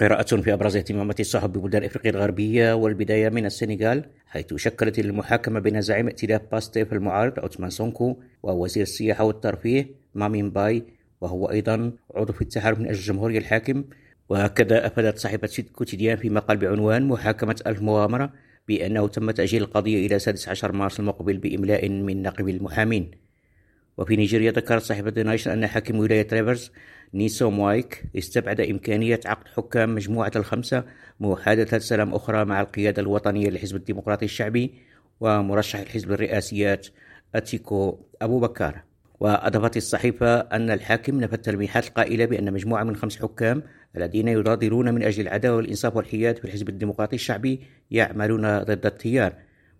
قراءة في أبرز اهتمامات الصحف ببلدان إفريقيا الغربية والبداية من السنغال حيث شكلت المحاكمة بين زعيم ائتلاف باستيف المعارض أوتمان سونكو ووزير السياحة والترفيه مامي مباي وهو أيضا عضو في التحالف من أجل الجمهورية الحاكم. وهكذا أفادت صحيفة كوتيديان في مقال بعنوان محاكمة ألف مغامرة بأنه تم تأجيل القضية إلى 16 مارس المقبل بإملاء من نقيب المحامين. وفي نيجيريا ذكرت صحيفة نايشن أن حاكم ولاية ريفرز نيسو موايك استبعد إمكانية عقد حكام مجموعة الخمسة محادثة سلام أخرى مع القيادة الوطنية للحزب الديمقراطي الشعبي ومرشح الحزب الرئاسيات أتيكو أبو بكر. وأضافت الصحيفة أن الحاكم نفى التلميحات القائلة بأن مجموعة من خمس حكام الذين يناضلون من أجل العدالة والإنصاف والحياد في الحزب الديمقراطي الشعبي يعملون ضد التيار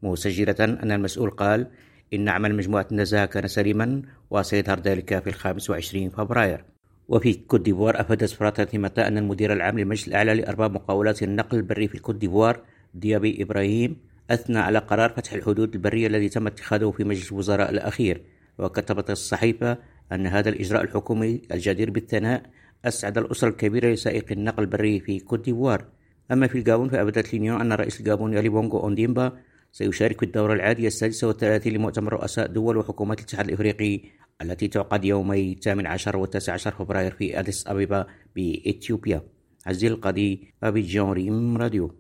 مسجلة أن المسؤول قال إن عمل مجموعة النزاهة كان سليما وسيظهر ذلك في الخامس وعشرين فبراير. وفي كوت ديفوار أفادت فراتيرنيتي ماتان أن المدير العام للمجلس الأعلى لأرباب مقاولات النقل البري في كوت ديفوار ديابي إبراهيم أثنى على قرار فتح الحدود البرية الذي تم اتخاذه في مجلس الوزراء الأخير. وكتبت الصحيفة أن هذا الإجراء الحكومي الجدير بالثناء أسعد الأسرة الكبيرة لسائقي النقل البري في كوت ديفوار. أما في الجابون فأفادت لينيون أن رئيس الجابون علي بونغو أونديمبا سيشارك في الدورة العادية السادسة والثلاثين لمؤتمر رؤساء دول وحكومات الاتحاد الإفريقي التي تعقد يومي 18 و 19 فبراير في أديس أبيبا بإثيوبيا. عزيز القاضي أبي جون ريم راديو.